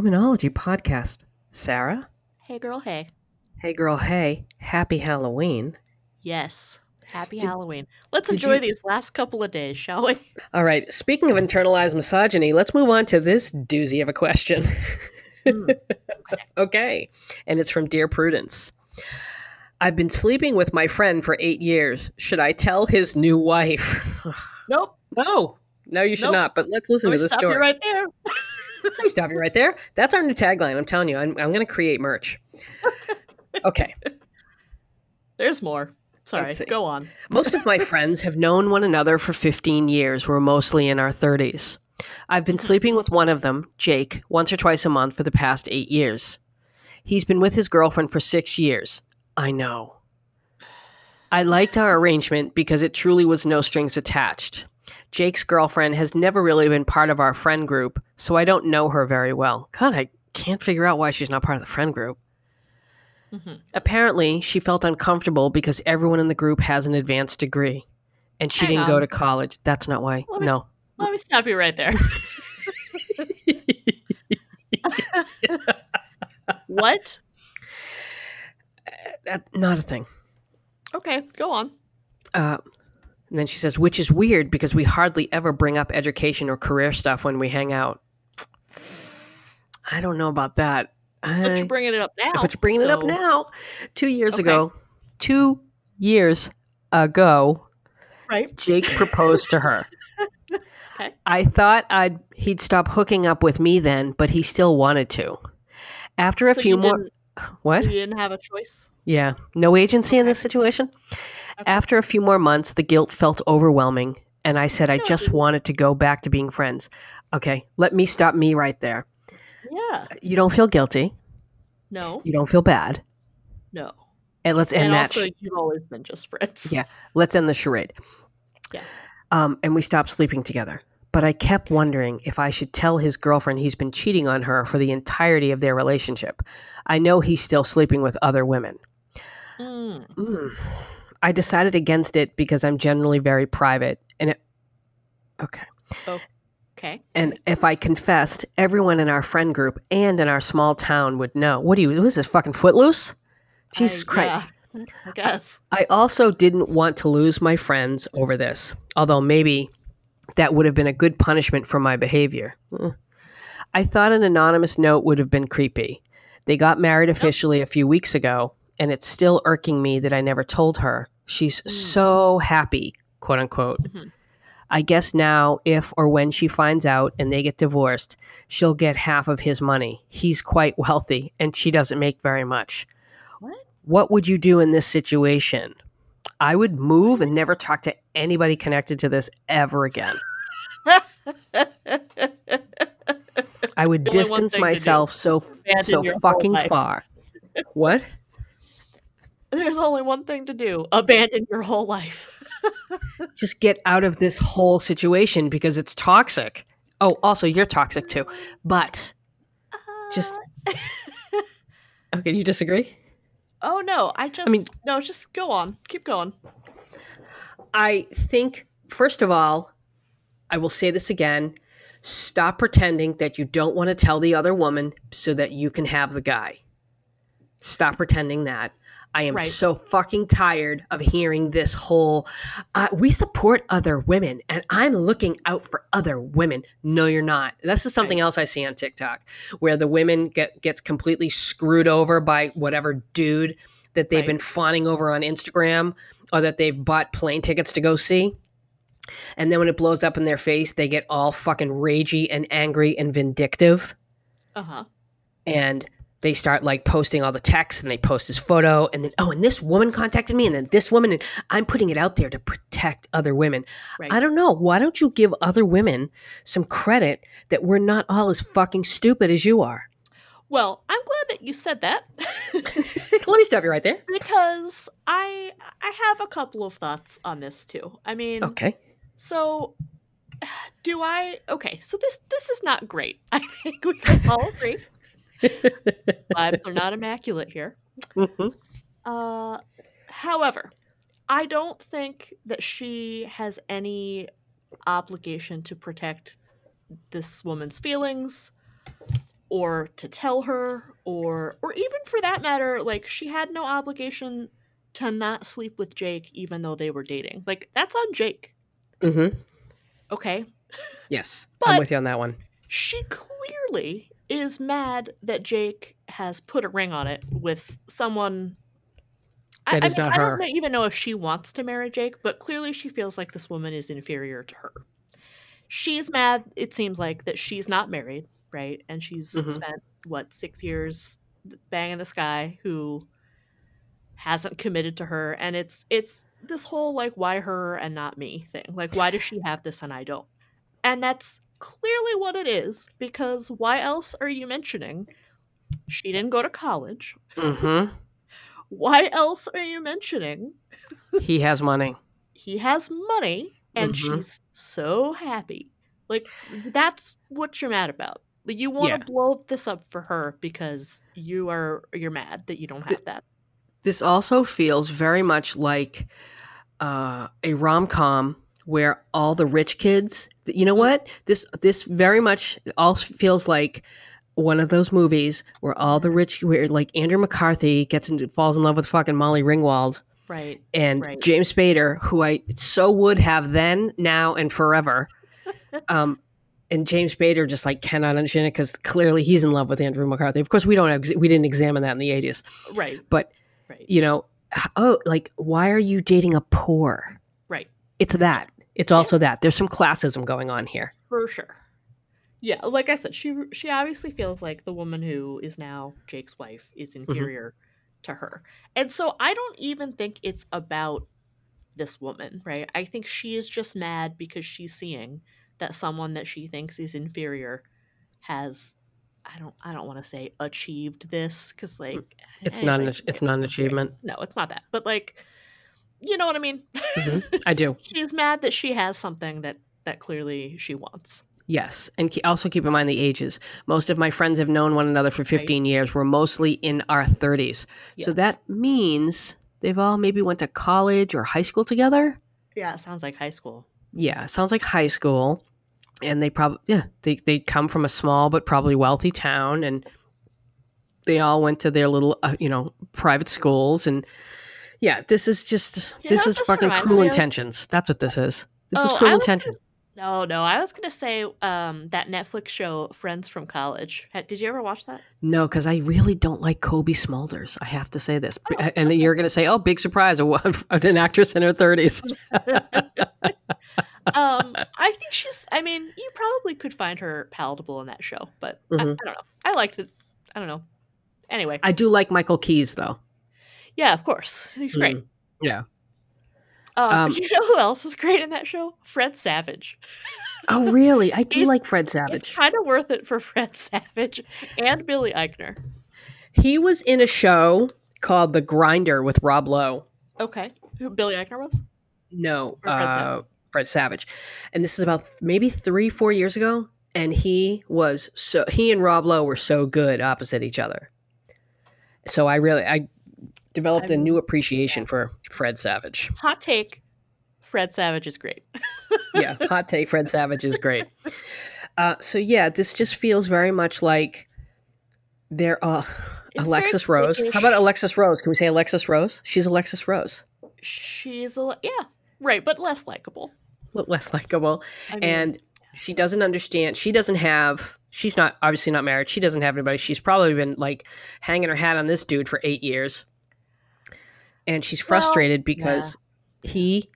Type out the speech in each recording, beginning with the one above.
Womenology podcast. Sarah? Hey, girl, hey. Hey, girl, hey. Happy Halloween. Yes. Happy Did- Halloween. Let's enjoy you- these last couple of days, shall we? All right, speaking of internalized misogyny, let's move on to this doozy of a question. Hmm. okay, and it's from Dear Prudence. I've been sleeping with my friend for eight years. Should I tell his new wife? Nope. no, no, you should Nope. not. But let's listen Let to the story. you right there. Let me stop you right there. That's our new tagline. I'm telling you, I'm, I'm going to create merch. Okay. There's more. Sorry. Go on. Most of my friends have known one another for 15 years. We're mostly in our 30s. I've been mm-hmm. sleeping with one of them, Jake, once or twice a month for the past eight years. He's been with his girlfriend for six years. I know. I liked our arrangement because it truly was no strings attached. Jake's girlfriend has never really been part of our friend group, so I don't know her very well. God, I can't figure out why she's not part of the friend group. Mhm. Apparently, she felt uncomfortable because everyone in the group has an advanced degree. And she Hang didn't go to college. That's not why. Let me No. Let me stop you right there. what? That, not a thing. Okay, go on. Uh, and then she says, which is weird because we hardly ever bring up education or career stuff when we hang out. I don't know about that. But you're bringing it up now. but you're bringing it up now. Two years Okay. ago, two years ago, Right. Jake proposed to her. Okay. I thought I'd he'd stop hooking up with me then, but he still wanted to. After a So few more what? You didn't have a choice? Yeah, no agency in this situation. After a few more months, the guilt felt overwhelming, and I said I just wanted to go back to being friends. Okay, let me stop me right there. Yeah. You don't feel guilty. No. You don't feel bad. No. And let's end and that. also, sh- you've always been just friends. Yeah. let's end the charade. Yeah. Um, and we stopped sleeping together. But I kept wondering if I should tell his girlfriend he's been cheating on her for the entirety of their relationship. I know he's still sleeping with other women. Mm. Mm. I decided against it because I'm generally very private. And it. Okay. Okay. And if I confessed, everyone in our friend group and in our small town would know. What do you. Who is this fucking footloose? Jesus I- Christ. yeah, I guess. I also didn't want to lose my friends over this, although maybe that would have been a good punishment for my behavior. Eh. I thought an anonymous note would have been creepy. They got married officially a few weeks ago, and it's still irking me that I never told her. She's Mm. so happy, quote unquote. Mhm. I guess now, if or when she finds out and they get divorced, she'll get half of his money. He's quite wealthy, and she doesn't make very much. What? What would you do in this situation? I would move and never talk to anybody connected to this ever again. I would distance thing to do. myself so so fucking far. What? There's only one thing to do abandon your whole life. Just get out of this whole situation because it's toxic. Oh, also you're toxic too. But Just- Uh, okay, you disagree? oh no, I just. I mean- no, just go on. Keep going. I think, first of all, I will say this again stop pretending that you don't want to tell the other woman so that you can have the guy. Stop pretending that. I am Right. so fucking tired of hearing this whole uh, we support other women and I'm looking out for other women. No, you're not. This is something else I see on TikTok where the women get gets completely screwed over by whatever dude that they've Right. been fawning over on Instagram or that they've bought plane tickets to go see. And then when it blows up in their face, they get all fucking ragey and angry and vindictive. Uh huh. And they start like posting all the texts and they post his photo. And then, oh, and this woman contacted me. And then this woman, and I'm putting it out there to protect other women. Right. I don't know. Why don't you give other women some credit that we're not all as fucking stupid as you are? well, I'm glad that you said that Let me stop you right there. because I I have a couple of thoughts on this too. I mean, Okay. so do I? Okay, so this this is not great. I think we can all agree. Vibes are not immaculate here. Mhm. Uh, however, I don't think that she has any obligation to protect this woman's feelings or to tell her or or even for that matter like she had no obligation to not sleep with Jake even though they were dating. Like that's on Jake. Mm-hmm. Okay? Yes, But- I'm with you on that one. She clearly is mad that Jake has put a ring on it with someone That is not I her. don't even know if she wants to marry Jake, but clearly she feels like this woman is inferior to her. She's mad, it seems like, that she's not married, right? And she's Mhm. spent, what, six years banging this guy who hasn't committed to her. And it's it's this whole like why her and not me thing. Like why does she have this and I don't? And that's clearly what it is, because why else are you mentioning she didn't go to college? Mm-hmm. Why else are you mentioning He has money. he has money and Mhm. she's so happy. Like that's what you're mad about. Like you want to Yeah. blow this up for her because you are you're mad that you don't have that. This also feels very much like uh, a rom com where all the rich kids. You know what? This this very much all feels like one of those movies where all the rich, where like Andrew McCarthy gets into falls in love with fucking Molly Ringwald Right. and Right. James Spader, who I so would have then, now, and forever. um, and James Spader just like cannot understand it because clearly he's in love with Andrew McCarthy. Of course, we don't ex- we didn't examine that in the eighties, Right. but Right. you know, oh, like why are you dating a poor? Right. It's that. It's also that. There's some classism going on here. For sure. Yeah, like I said, she she obviously feels like the woman who is now Jake's wife is Mm-hmm. inferior to her. And so I don't even think it's about this woman, right? I think she is just mad because she's seeing that someone that she thinks is inferior has I don't I don't want to say achieved this cuz like Mm, It's not an it's not an achievement. No, it's not that. But like you know what I mean? Mhm. I do. she's mad that she has something that that clearly she wants. Yes, and also keep in mind the ages. Most of my friends have known one another for 15 years. We're mostly in our 30s. So that means they've all maybe went to college or high school together. Yeah, it sounds like high school. Yeah, sounds like high school. And they probably yeah, they they come from a small but probably wealthy town and they all went to their little uh, you know, private schools and yeah, this is just You this is this fucking cruel intentions. That's what this is. This is Oh, cruel I was intention. No, no, I was gonna say um, that Netflix show Friends from College. Did you ever watch that? No, because I really don't like Cobie Smulders. I have to say this, Oh, and then you're going to say, "Oh, big surprise! An actress in her 30s." um, I think she's. I mean, you probably could find her palatable in that show, but I, I Mhm. don't know. I liked it. I don't know. Anyway, I do like Michael Keys, though. Yeah, of course, he's great. Mm, yeah. Um, Um, you know who else is great in that show? Fred Savage. Oh, really? I do like Fred It's Savage. kind of worth it for Fred Savage and Billy Eichner. He was in a show called The Grinder with Rob Lowe. Okay, who Billy Eichner was? No, Fred uh, Fred Savage, and this is about th- maybe three, four years ago. And he was so he and Rob Lowe were so good opposite each other. So I really I developed a I'm- new appreciation for Fred Savage. Hot take: Fred Savage is great. yeah, hot take. Fred Savage is great. Uh, so yeah, this just feels very much like there. Uh, It's Alexis Rose. How about Alexis Rose? Can we say Alexis Rose? She's Alexis Rose. She's a yeah, right, but less likable. Less likable, I mean, and she doesn't understand. She doesn't have. She's not obviously not married. She doesn't have anybody. She's probably been like hanging her hat on this dude for eight years, and she's Well, frustrated because he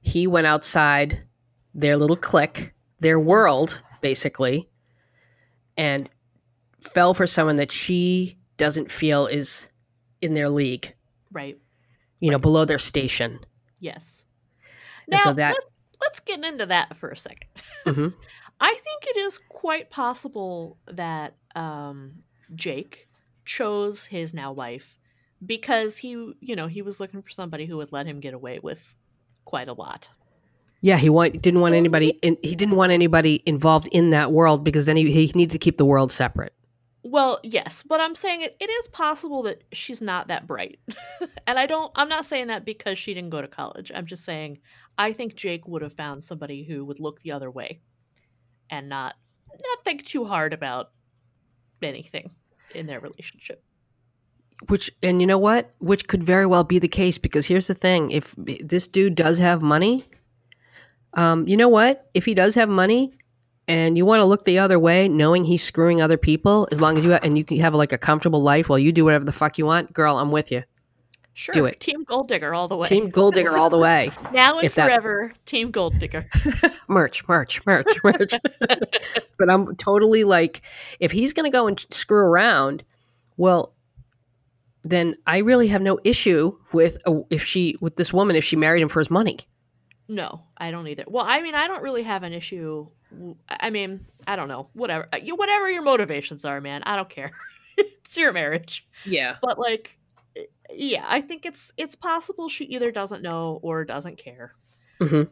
he went outside their little clique, their world, basically, and fell for someone that she doesn't feel is in their league, right, you know, below their station. yes. And Now so that- let's, let's get into that for a 2nd Mhm. I think it is quite possible that um, Jake chose his now wife because he, you know, he was looking for somebody who would let him get away with quite a lot. Yeah, he want, didn't want anybody. In, he didn't want anybody involved in that world because then he, he needed to keep the world separate. Well, yes, but I'm saying it, it is possible that she's not that bright. and I don't I'm not saying that because she didn't go to college. I'm just saying I think Jake would have found somebody who would look the other way and not not think too hard about anything in their relationship. Which and you know what? Which could very well be the case because here's the thing: if this dude does have money, um, you know what? If he does have money, and you want to look the other way, knowing he's screwing other people, as long as you ha- and you can have like a comfortable life while you do whatever the fuck you want, girl, I'm with you. Sure, Do it. Team Gold Digger all the way. Team Gold Digger all the way. now and if that's- forever, Team Gold Digger. merch, merch, merch, merch. but I'm totally like, if he's going to go and screw around, well, then I really have no issue with uh, if she with this woman if she married him for his money. No, I don't either. Well, I mean, I don't really have an issue. I mean, I don't know. Whatever, Uh, you, whatever your motivations are, man. I don't care. it's your marriage. Yeah. But like, eh, yeah, I think it's it's possible she either doesn't know or doesn't care. hmm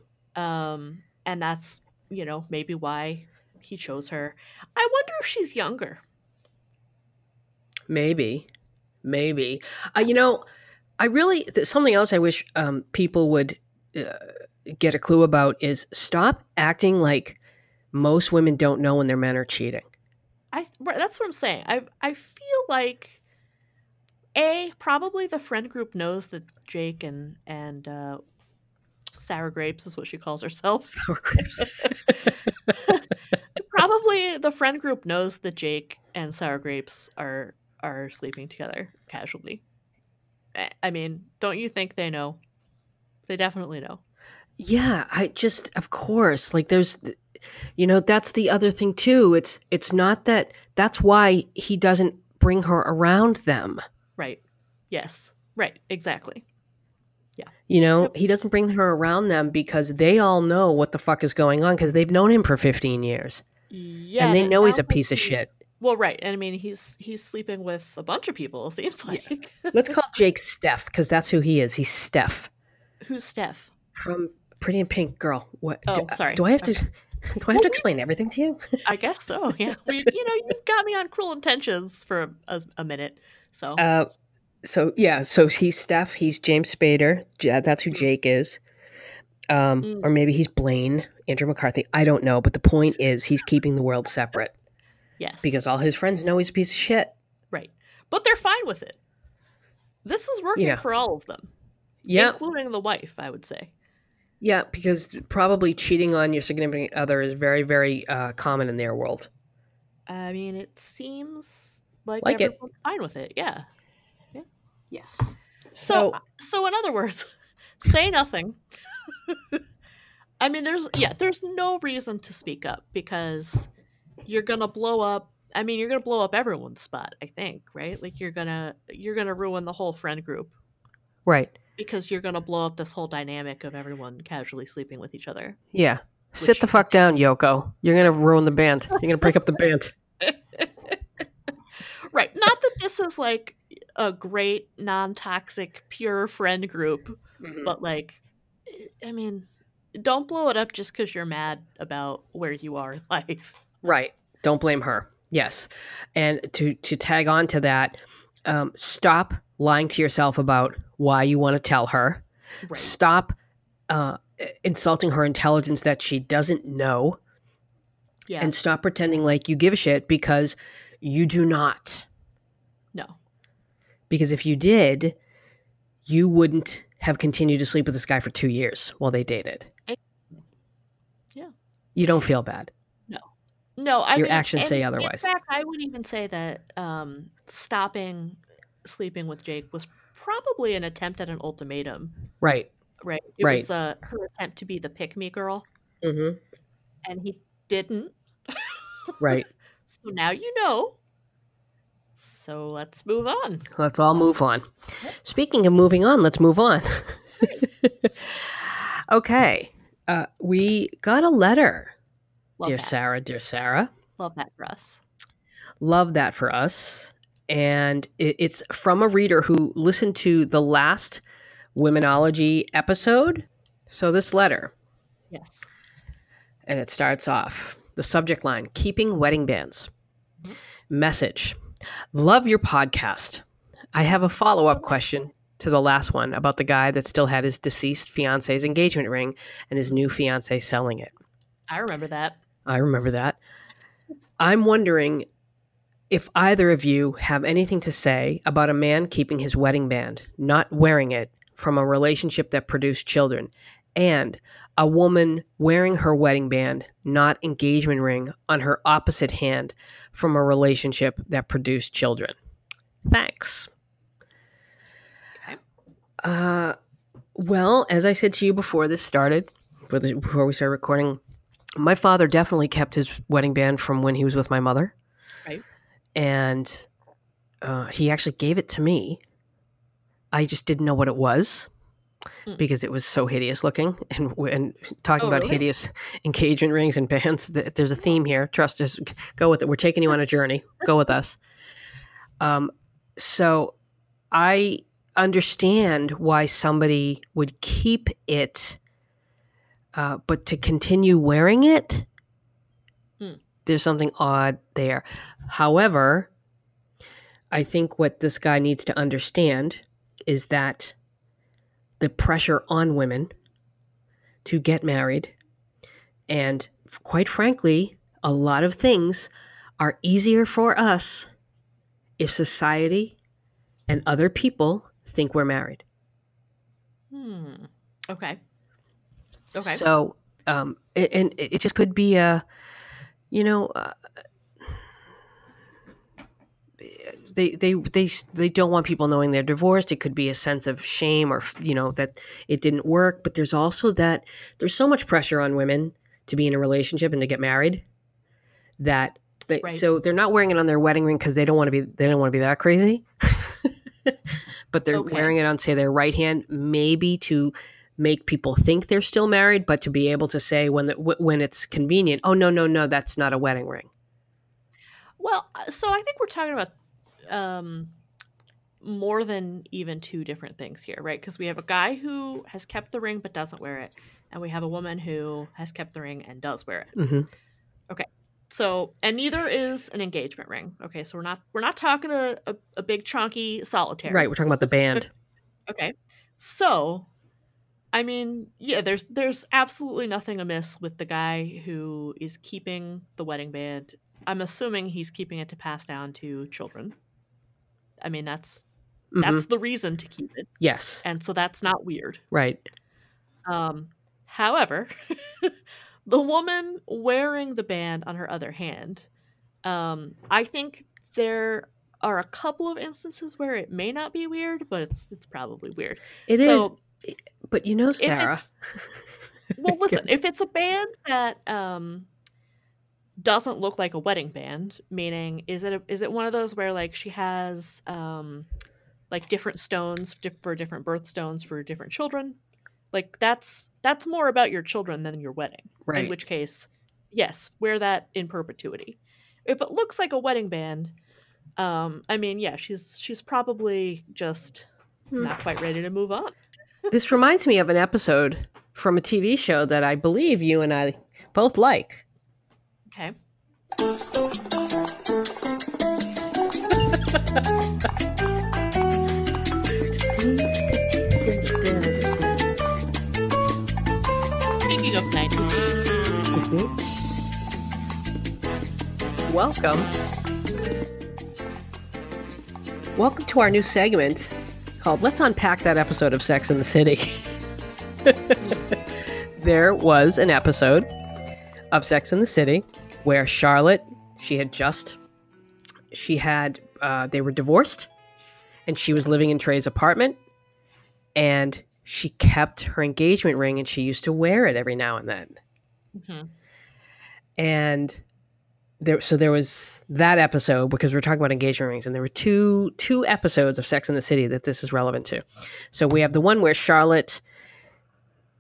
Um, and that's you know maybe why he chose her. I wonder if she's younger. Maybe, maybe. Uh, you know, I really th- something else I wish um, people would uh, get a clue about is stop acting like most women don't know when their men are cheating. I that's what I'm saying. I I feel like a probably the friend group knows that Jake and and uh, Sour Grapes is what she calls herself. Sour grapes. probably the friend group knows that Jake and Sour Grapes are are sleeping together casually. I- mean, don't you think they know? They definitely know. Yeah, I just of course like there's you know that's the other thing too. It's it's not that that's why he doesn't bring her around them. Right. Yes. Right. Exactly. Yeah. You know, Yep. he doesn't bring her around them because they all know what the fuck is going on because they've known him for 15 years Yeah. and they know he's a piece of shit. Well, right. And I mean, he's he's sleeping with a bunch of people. It seems Yeah. like. Let's call Jake Steff because that's who he is. He's Steff Who's Steff? from Pretty in Pink Girl. What? Oh, do, sorry. Do I have to? Do I have to explain everything to you? I guess so. Yeah. You, you know, you've got me on Cruel Intentions for a, a minute. So Uh, so yeah, so he's Steff. He's James Spader. That's who Jake is. Um, Mm. or maybe he's Blaine, Andrew McCarthy. I don't know, but the point is he's keeping the world separate yes, because all his friends know he's a piece of shit. right, but they're fine with it. This is working Yeah. for all of them, Yeah, including the wife. I would say. yeah, because probably cheating on your significant other is very, very uh, common in their world. I mean, it seems like, Like it. fine with it. Yeah. Yes. So, so in other words, say nothing. I mean, there's yeah, there's no reason to speak up because you're gonna blow up. I mean, you're gonna blow up everyone's spot. I think, right? Like you're gonna you're gonna ruin the whole friend group right. because you're gonna blow up this whole dynamic of everyone casually sleeping with each other. Yeah. Sit the fuck down, Yoko. You're gonna ruin the band. You're gonna break up the band. Right. Not that this is like a great non-toxic pure friend group, mm-hmm. but like I mean, don't blow it up just because you're mad about where you are in life. Right. Don't blame her. Yes. And to to tag on to that, um, stop lying to yourself about why you want to tell her. Right. Stop uh, insulting her intelligence that she doesn't know, Yeah. and stop pretending like you give a shit because you do not. no. Because if you did, you wouldn't have continued to sleep with this guy for two years while they dated. Yeah. You don't feel bad. No, I Your mean, actions and say otherwise. In fact, I would even say that um, stopping sleeping with Jake was probably an attempt at an ultimatum. Right. Right. It Right. was uh, her attempt to be the pick me girl, Mm-hmm. and he didn't. Right. So now you know. So let's move on. Let's all move on. Speaking of moving on, let's move on. okay. Uh, we got a letter, Love dear that. Sarah, dear Sarah. Love that for us. Love that for us. And it, it's from a reader who listened to the last Womenology episode. So, this letter, Yes. and it starts off the subject line Keeping Wedding Bands. Mhm. Message Love your podcast. I have a follow up question to the last one about the guy that still had his deceased fiance's engagement ring and his new fiance selling it. I remember that. I remember that. I'm wondering if either of you have anything to say about a man keeping his wedding band, not wearing it, from a relationship that produced children, and a woman wearing her wedding band, not engagement ring, on her opposite hand from a relationship that produced children. Thanks. Okay. Uh, well, as I said to you before this started, before, we started recording, my father definitely kept his wedding band from when he was with my mother. Right. And uh, he actually gave it to me. I just didn't know what it was Hmm. because it was so hideous looking. And and talking Oh, about really? hideous engagement rings and bands, th- there's a theme here. Trust us. Go with it. We're taking you on a journey. Go with us. Um, so I understand why somebody would keep it, uh, but to continue wearing it, Hmm. there's something odd there. However, I think what this guy needs to understand is that the pressure on women to get married, and quite frankly, a lot of things are easier for us if society and other people think we're married. Hmm. Okay. Okay. So, um, a- and it it just could be a, you know, uh, they they they they don't want people knowing they're divorced. It could be a sense of shame or you know that it didn't work. But there's also that there's so much pressure on women to be in a relationship and to get married that they, Right. so they're not wearing it on their wedding ring because they don't want to be they don't want to be that crazy. but they're Okay. wearing it on say their right hand maybe to make people think they're still married but to be able to say when the, wh- when it's convenient oh no no no that's not a wedding ring Well, uh, so I think we're talking about um, more than even two different things here, right? Because we have a guy who has kept the ring but doesn't wear it, and we have a woman who has kept the ring and does wear it. hmm Okay, So, and neither is an engagement ring. Okay, so we're not we're not talking a, a, a big chunky solitaire. right we're talking about the band Okay. So, I mean, yeah, there's there's absolutely nothing amiss with the guy who is keeping the wedding band. I'm assuming he's keeping it to pass down to children. I mean, that's Mhm. that's the reason to keep it. yes And so that's not weird. right Um however, the woman wearing the band on her other hand, um I think there are a couple of instances where it may not be weird, but it's it's probably weird. It is, so but you know sarah well listen if it's a band that um doesn't look like a wedding band meaning is it a, is it one of those where like she has um like different stones for different birthstones for different children? Like that's that's more about your children than your wedding right. in which case yes wear that in perpetuity. If it looks like a wedding band um i mean yeah she's she's probably just Hmm. not quite ready to move on this reminds me of an episode from a tv show that i believe you and i both like. Okay. Speaking of 90s Welcome. Welcome to our new segment called Let's Unpack That Episode of Sex in the City. there was an episode of Sex in the City where Charlotte, she had just, she had, uh, they were divorced and she was living in Trey's apartment and she kept her engagement ring and she used to wear it every now and then Mhm. and there so there was that episode because we're talking about engagement rings and there were two two episodes of sex in the city that this is relevant to. So we have the one where charlotte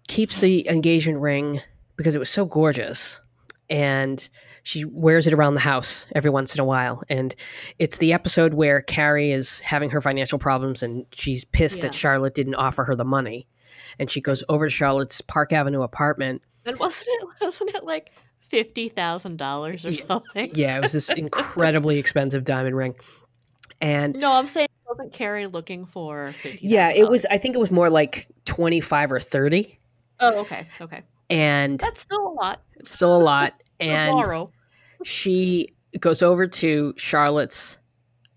keeps the engagement ring because it was so gorgeous and she wears it around the house every once in a while and it's the episode where carrie is having her financial problems and she's pissed that charlotte didn't offer her the money and she goes over to charlotte's park avenue apartment And wasn't it wasn't it like fifty thousand dollars or something? Yeah, it was this incredibly expensive diamond ring. And No, I'm saying wasn't Carrie looking for fifty? yeah, it was I think it was more like 25 or 30 Oh, okay, okay. and That's still a lot it's still a lot and borrow. she goes over to Charlotte's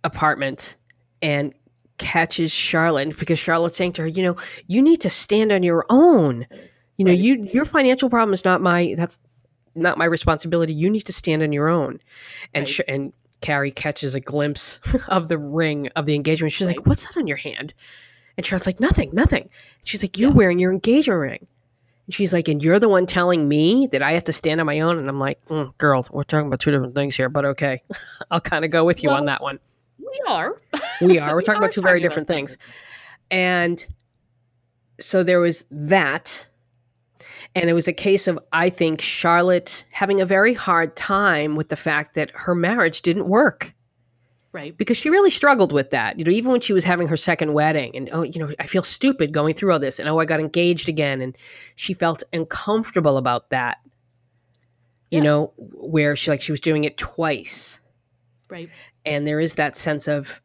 apartment and catches Charlotte because Charlotte's saying to her, you know, you need to stand on your own. You know, Right. you your financial problem is not my that's not my responsibility. You need to stand on your own. And Right. sh- and Carrie catches a glimpse of the ring of the engagement. She's like, "What's that on your hand?" And Charlotte's like, "Nothing, nothing." She's like, "You're Yeah. wearing your engagement ring." And she's like, "And you're the one telling me that I have to stand on my own." And I'm like, mm, "Girl, we're talking about two different things here, but okay, I'll kind of go with you on that one." We are. We are. We're We talking are about two very different two things. And so there was that. And it was a case of, I think, Charlotte having a very hard time with the fact that her marriage didn't work Right. because she really struggled with that. You know, even when she was having her second wedding, and oh, you know, I feel stupid going through all this, and oh, I got engaged again, and she felt uncomfortable about that. You Yeah. know, where she like she was doing it twice Right. and there is that sense of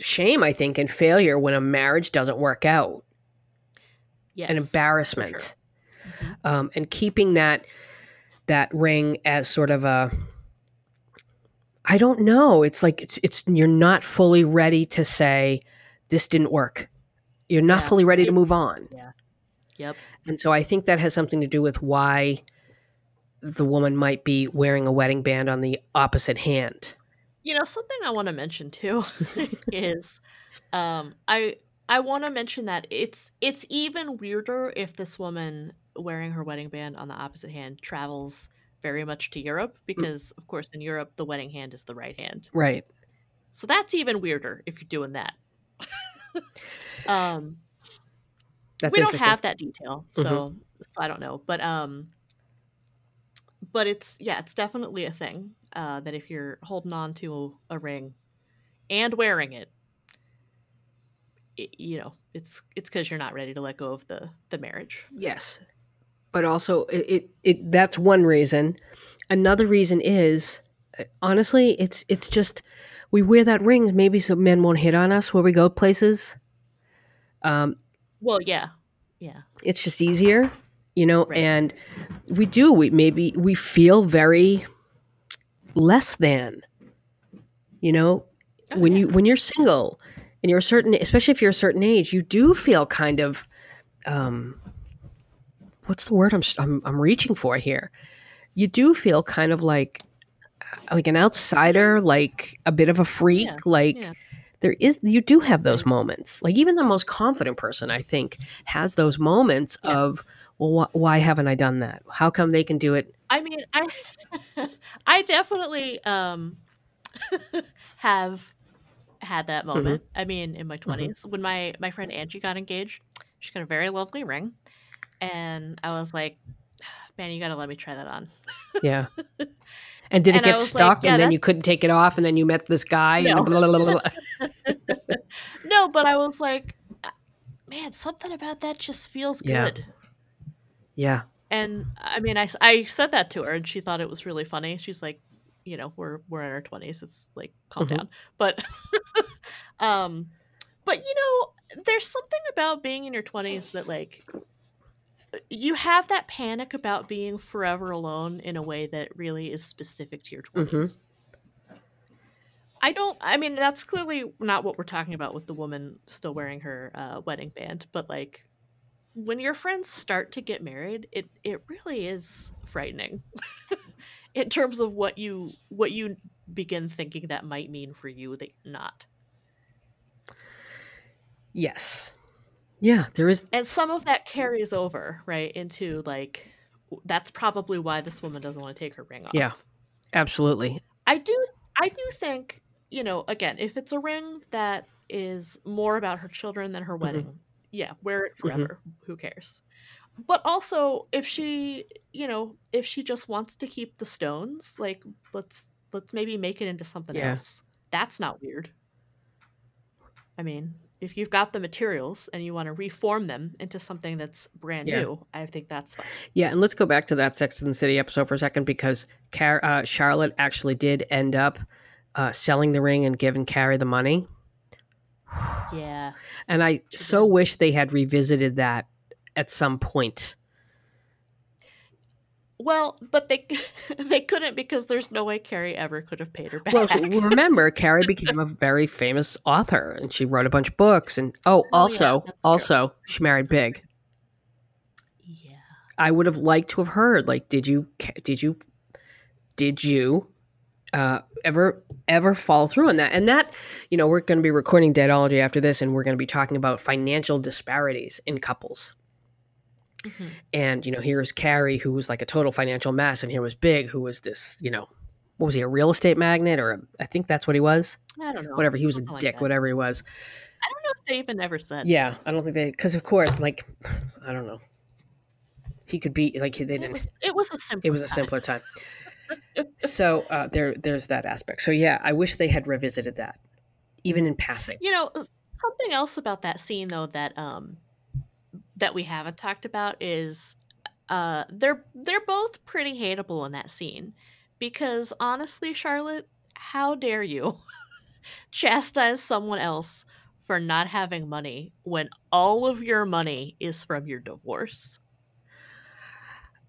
shame i think and failure when a marriage doesn't work out Yes. an embarrassment. Um, and keeping that that ring as sort of a i don't know it's like it's it's you're not fully ready to say this didn't work you're not Yeah. fully ready to move on Yeah. Yep. and so i think that has something to do with why the woman might be wearing a wedding band on the opposite hand You know, something I want to mention too is um I I want to mention that it's it's even weirder if this woman wearing her wedding band on the opposite hand travels very much to Europe because of course in Europe the wedding hand is the right hand. right So that's even weirder if you're doing that. um that's we don't have that detail so so i don't know but um but it's yeah it's definitely a thing uh that if you're holding on to a ring and wearing it, it you know it's it's because you're not ready to let go of the the marriage Yes. But also it, it, it that's one reason. Another reason is honestly it's it's just we wear that ring maybe some men won't hit on us where we go places. Um well yeah yeah it's just easier, you know, Right. and we do we maybe we feel very less than. You know, Oh, when yeah. you when you're single and you're a certain especially if you're a certain age you do feel kind of um what's the word i'm i'm, I'm reaching for here? You do feel kind of like uh, like an outsider like a bit of a freak Yeah, like yeah. there is you do have those moments. Like even the most confident person i think has those moments Yeah. of well wh- why haven't i done that? How come they can do it? I mean, I I definitely um have had that mm-hmm. moment. I mean, in my mm-hmm. 20s when my my friend Angie got engaged, she got a very lovely ring and I was like, "Man, you got to let me try that on." yeah and did it And get was like, stuck yeah, and then you couldn't take it off and then you met this guy No. and blah, blah, blah. No, but I was like, "Uh, "Man, something about that just feels Yeah. good." yeah And I mean, I, I said that to her, and she thought it was really funny. She's like, you know, we're we're in our twenties. It's like calm Mhm. down. But, um, but you know, there's something about being in your twenties that like you have that panic about being forever alone in a way that really is specific to your 20s. I don't. I mean, that's clearly not what we're talking about with the woman still wearing her uh, wedding band. But like, when your friends start to get married, it it really is frightening in terms of what you what you begin thinking that might mean for you that not. yes yeah there is And some of that carries over right into like that's probably why this woman doesn't want to take her ring off. Yeah. absolutely I do I do think, you know, again, if it's a ring that is more about her children than her mm-hmm. wedding, yeah, wear it mm-hmm. forever. Who cares? But also if she, you know, if she just wants to keep the stones, like let's let's maybe make it into something Yeah. else. That's not weird. I mean, if you've got the materials and you want to reform them into something that's brand Yeah. new, I think that's fine. Yeah, and let's go back to that Sex and the City episode for a second because Car- uh, Charlotte actually did end up uh, selling the ring and giving Carrie the money. Yeah. And I so wish they had revisited that at some point. Well, but they they couldn't because there's no way Carrie ever could have paid her back. Well, remember, Carrie became a very famous author, and she wrote a bunch of books. And oh, Oh, yeah, also, true. also, she married big. yeah. I would have liked to have heard, like, did you, did you, did you, uh, ever, ever fall through on that? And that, you know, we're going to be recording Deadology after this, and we're going to be talking about financial disparities in couples. Mhm. And you know, here's Carrie, who was like a total financial mess, and here was Big, who was this, you know, what was he, a real estate magnate, or a, I think that's what he was. I don't know. Whatever, he was a something like dick, that. whatever he was. I don't know if they even ever said. Yeah, I don't think they, because of course, like, I don't know, he could be like they It didn't. was, it was a simple. It was a simpler time. so uh, there, there's that aspect. So yeah, I wish they had revisited that, even in passing. You know, something else about that scene though that um that we haven't talked about is uh they're they're both pretty hateable in that scene because honestly, Charlotte, how dare you chastise someone else for not having money when all of your money is from your divorce?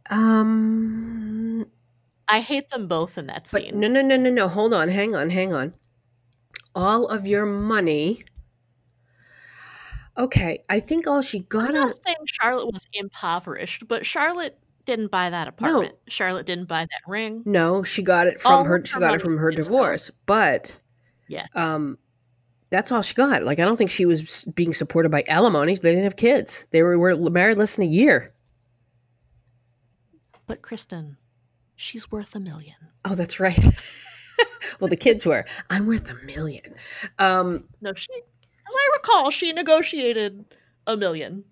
Um, I hate them both in that scene. no, no, no, no, no. Hold on, hang on, hang on. All of your money. Okay, I think all she got I'm not on. saying Charlotte was impoverished, but Charlotte didn't buy that apartment. Charlotte didn't buy that ring. No, she got it from All her. She got it from her divorce, but Yeah. um, that's all she got. Like I don't think she was being supported by alimony. They didn't have kids. They were, were married less than a year. But Kristen, she's worth a million. Oh, that's right. well, the kids were. I'm worth a million. Um, No, she, as I recall, she negotiated a million.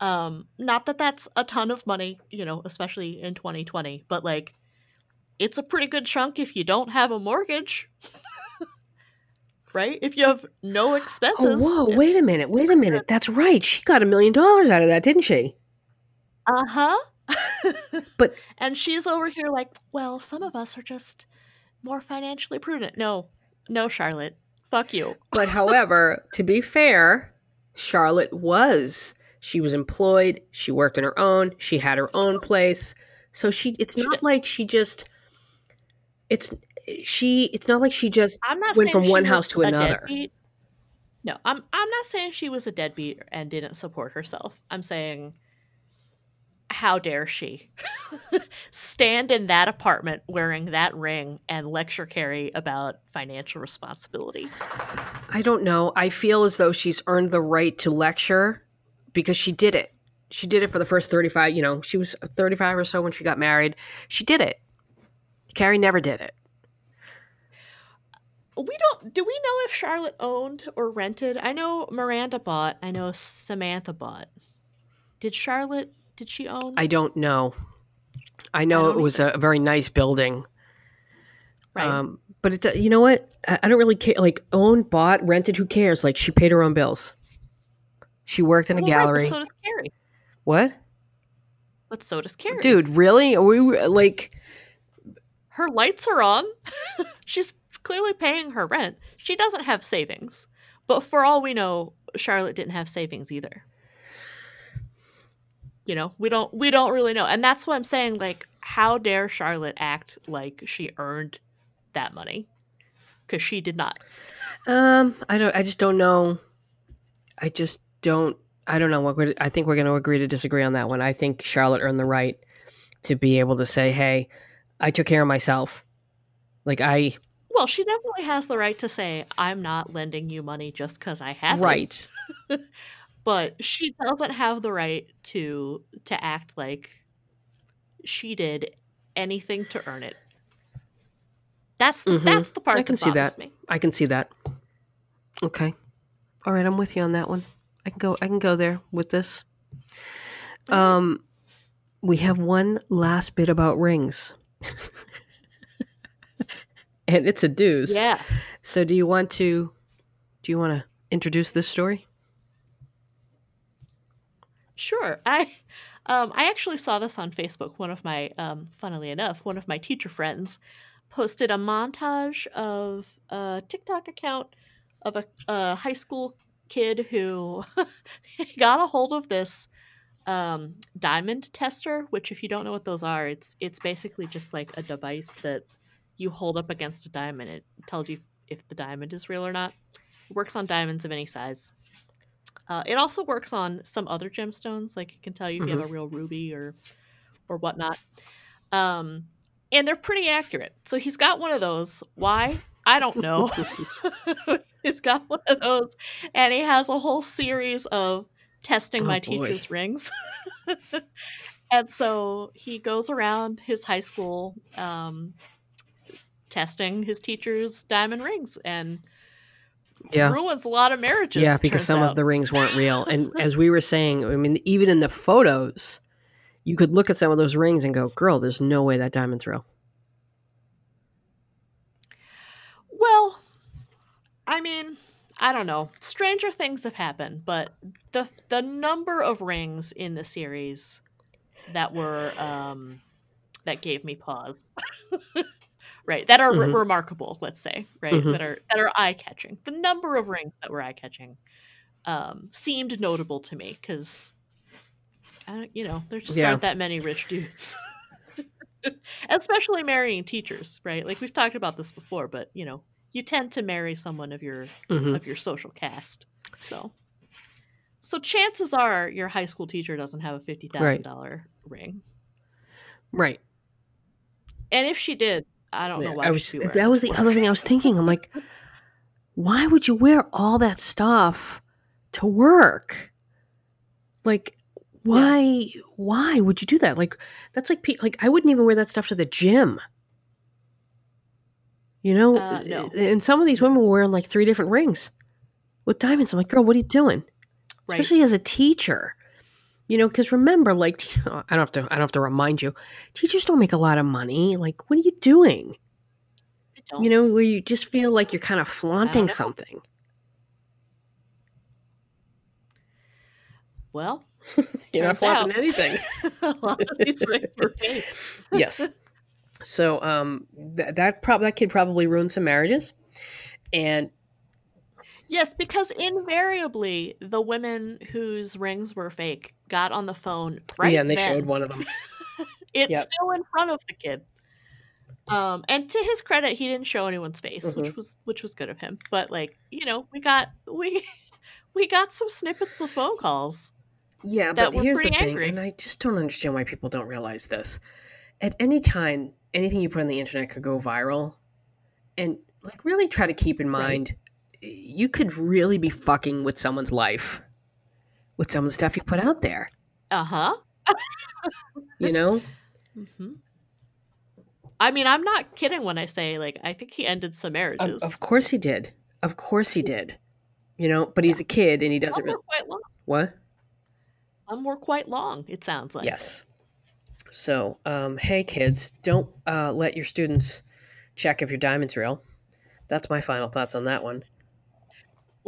Um, not that that's a ton of money, you know, especially in 2020, but like, it's a pretty good chunk if you don't have a mortgage. right? If you have no expenses. oh, whoa! Wait a minute! Wait a minute! That's right. She got a million dollars out of that, didn't she? Uh huh. But- and she's over here like, well, some of us are just more financially prudent. No, no, Charlotte, fuck you. But however, to be fair, Charlotte was. She was employed. She worked on her own. She had her own place. So she. It's She not did. like she just. It's she. It's not like she just. I'm not Went from one house to another. deadbeat. No, I'm I'm not saying she was a deadbeat and didn't support herself. I'm saying how dare she stand in that apartment wearing that ring and lecture Carrie about financial responsibility. I don't know. I feel as though she's earned the right to lecture because she did it. She did it for the first 35, you know, she was 35 or so when she got married. She did it. Carrie never did it. We don't do we know if Charlotte owned or rented? I know Miranda bought, I know Samantha bought. Did Charlotte did she own? I don't know. I know don't it was a very nice building. right. Um, but it's, you know what? I, I don't really care. Like, owned, bought, rented, who cares? Like, she paid her own bills. She worked in a Well, right, but gallery. so does Carrie. what? But so does Carrie. Dude, really? Are we like, her lights are on. She's clearly paying her rent. She doesn't have savings. But for all we know, Charlotte didn't have savings either. You know, we don't we don't really know. And that's what I'm saying like how dare Charlotte act like she earned that money? Cuz she did not. Um, I don't. I just don't know. I just don't. I don't know what. We're, I think we're going to agree to disagree on that one. I think Charlotte earned the right to be able to say, "Hey, I took care of myself." Like I, Well, she definitely has the right to say I'm not lending you money just cuz I have it." right? but she doesn't have the right to to act like she did anything to earn it. That's the, Mhm. that's the part I can that see that. me. I can see that. Okay, all right. I'm with you on that one. I can go. I can go there with this. Um, we have one last bit about rings, and it's a deuce. Yeah, So do you want to do you want to introduce this story? Sure. I um I actually saw this on Facebook. One of my um funnily enough, one of my teacher friends posted a montage of a TikTok account of a, a high school kid who got a hold of this um, diamond tester, which if you don't know what those are, it's it's basically just like a device that you hold up against a diamond. It tells you if the diamond is real or not. It works on diamonds of any size. Uh, it also works on some other gemstones, like it can tell you if you have a real ruby or or whatnot. Um, and they're pretty accurate. So he's got one of those. Why? I don't know. he's got one of those, and he has a whole series of testing Oh, my boy. teacher's rings. and so he goes around his high school um, testing his teacher's diamond rings and Yeah. ruins a lot of marriages. Yeah, because some out. of the rings weren't real. And as we were saying, I mean, even in the photos, you could look at some of those rings and go, girl, there's no way that diamond's real. Well, I mean, I don't know. Stranger things have happened, but the the number of rings in the series that were um that gave me pause. right, that are re- Mhm. remarkable, let's say, right? Mhm. That are that are eye-catching. The number of rings that were eye-catching um seemed notable to me cuz I don't, you know, there just Yeah. aren't that many rich dudes. Especially marrying teachers, right? Like we've talked about this before, but you know, you tend to marry someone of your hmm of your social caste. So so chances are your high school teacher doesn't have a fifty thousand dollar ring. Right. And if she did, I don't know why I was, that was the work. other thing I was thinking. I'm like, why would you wear all that stuff to work? Like, why? Why would you do that? Like, that's like, like I wouldn't even wear that stuff to the gym. You know, Uh, no. and some of these women were wearing like three different rings with diamonds. I'm like, girl, what are you doing? Right. Especially as a teacher. You know, because remember, like, t- I don't have to. I don't have to remind you. Teachers don't make a lot of money. Like, what are you doing? You know, where you just feel like you're kind of flaunting something. well, You're not Turns out. flaunting anything. a lot of these rings were fake. yes. So um, th- that prob- that kid probably ruined some marriages, and Yes, because invariably the women whose rings were fake got on the phone right yeah, and they then. showed one of them. It's Yep. still in front of the kid. Um, and to his credit, he didn't show anyone's face, Mm-hmm. which was which was good of him. But like, you know, we got we we got some snippets of phone calls. Yeah, that but here's the thing, angry. and I just don't understand why people don't realize this. At any time, anything you put on the internet could go viral, and like really try to keep in mind, you could really be fucking with someone's life with some of the stuff you put out there. Uh huh. You know, hmm I mean, I'm not kidding when I say like I think he ended some marriages. of course he did. Of course he did. You know, but he's a kid and he doesn't really. quite long. What? Some were quite long. It sounds like. Yes. So, um, hey kids, don't uh, let your students check if your diamond's real. That's my final thoughts on that one.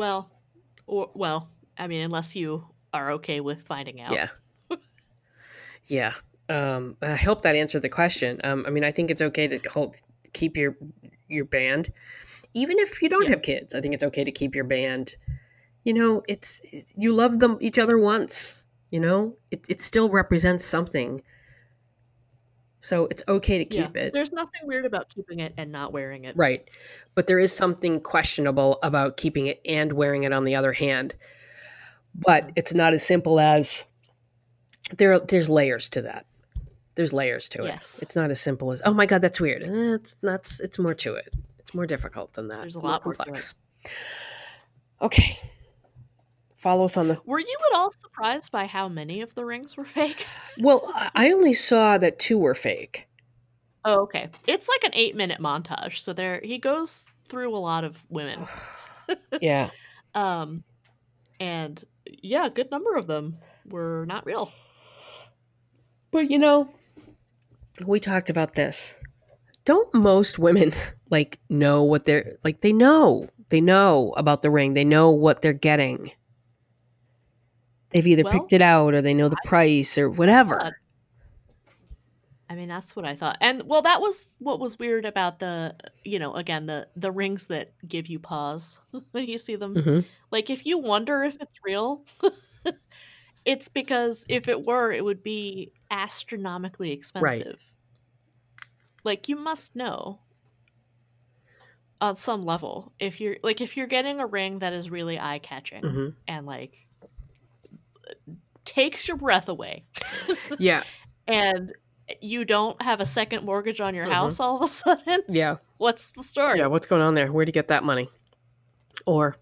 Well, or well, I mean, unless you are okay with finding out. Yeah. yeah. Um, I hope that answered the question. Um, I mean, I think it's okay to hold, keep your your band, even if you don't Yeah. have kids. I think it's okay to keep your band. You know, it's, it's you love them each other once. You know, it it still represents something. So it's okay to Yeah. keep it. There's nothing weird about keeping it and not wearing it. Right. But there is something questionable about keeping it and wearing it on the other hand. But it's not as simple as there there's layers to that. There's layers to it. Yes. It's not as simple as, "Oh my god, that's weird." Eh, it's not it's more to it. It's more difficult than that. There's a lot more complex. Okay. Follow us on the Were you at all surprised by how many of the rings were fake? Well, I only saw that two were fake. Oh, okay. It's like an eight minute montage. So there he goes through a lot of women. Yeah. Um and yeah, a good number of them were not real. But you know, we talked about this. Don't most women like know what they're like they know. They know about the ring. They know what they're getting. They've either Well, picked it out or they know the price or whatever. I mean, that's what I thought. And well, that was what was weird about the, you know, again, the the rings that give you pause when you see them. Mhm. Like if you wonder if it's real, It's because if it were, it would be astronomically expensive. Like you must know on some level if you're like if you're getting a ring that is really eye catching hmm and like takes your breath away Yeah. and you don't have a second mortgage on your Mhm. house all of a sudden Yeah. what's the story Yeah. What's going on there? Where'd you get that money? Or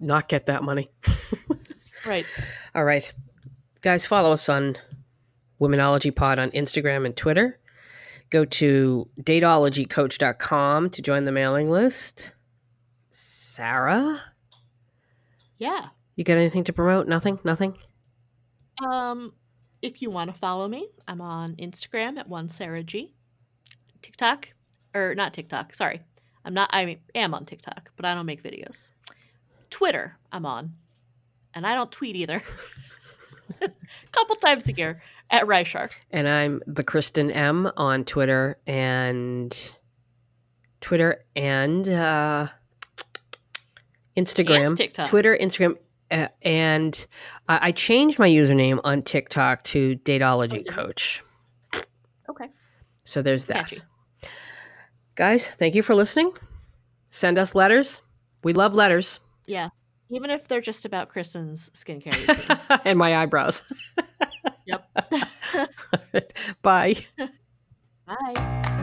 not get that money? right All right. Guys, follow us on Womenology Pod on Instagram and Twitter. Go to dateologycoach.com to join the mailing list. Sarah, yeah you got anything to promote? Nothing? Nothing? Um if you want to follow me i'm on instagram at one sarah g tiktok or not tiktok sorry i'm not i am on tiktok but i don't make videos twitter i'm on and i don't tweet either a couple times a year at Ryshark. And I'm the Kristen M on Twitter and Twitter and uh, Instagram. And TikTok. Twitter, Instagram, uh, and I, I changed my username on TikTok to Dateology you did? Coach. Okay. So there's that. Guys, thank you for listening. Send us letters. We love letters Yeah. Even if they're just about Kristen's skincare and my eyebrows. yep. Bye. Bye.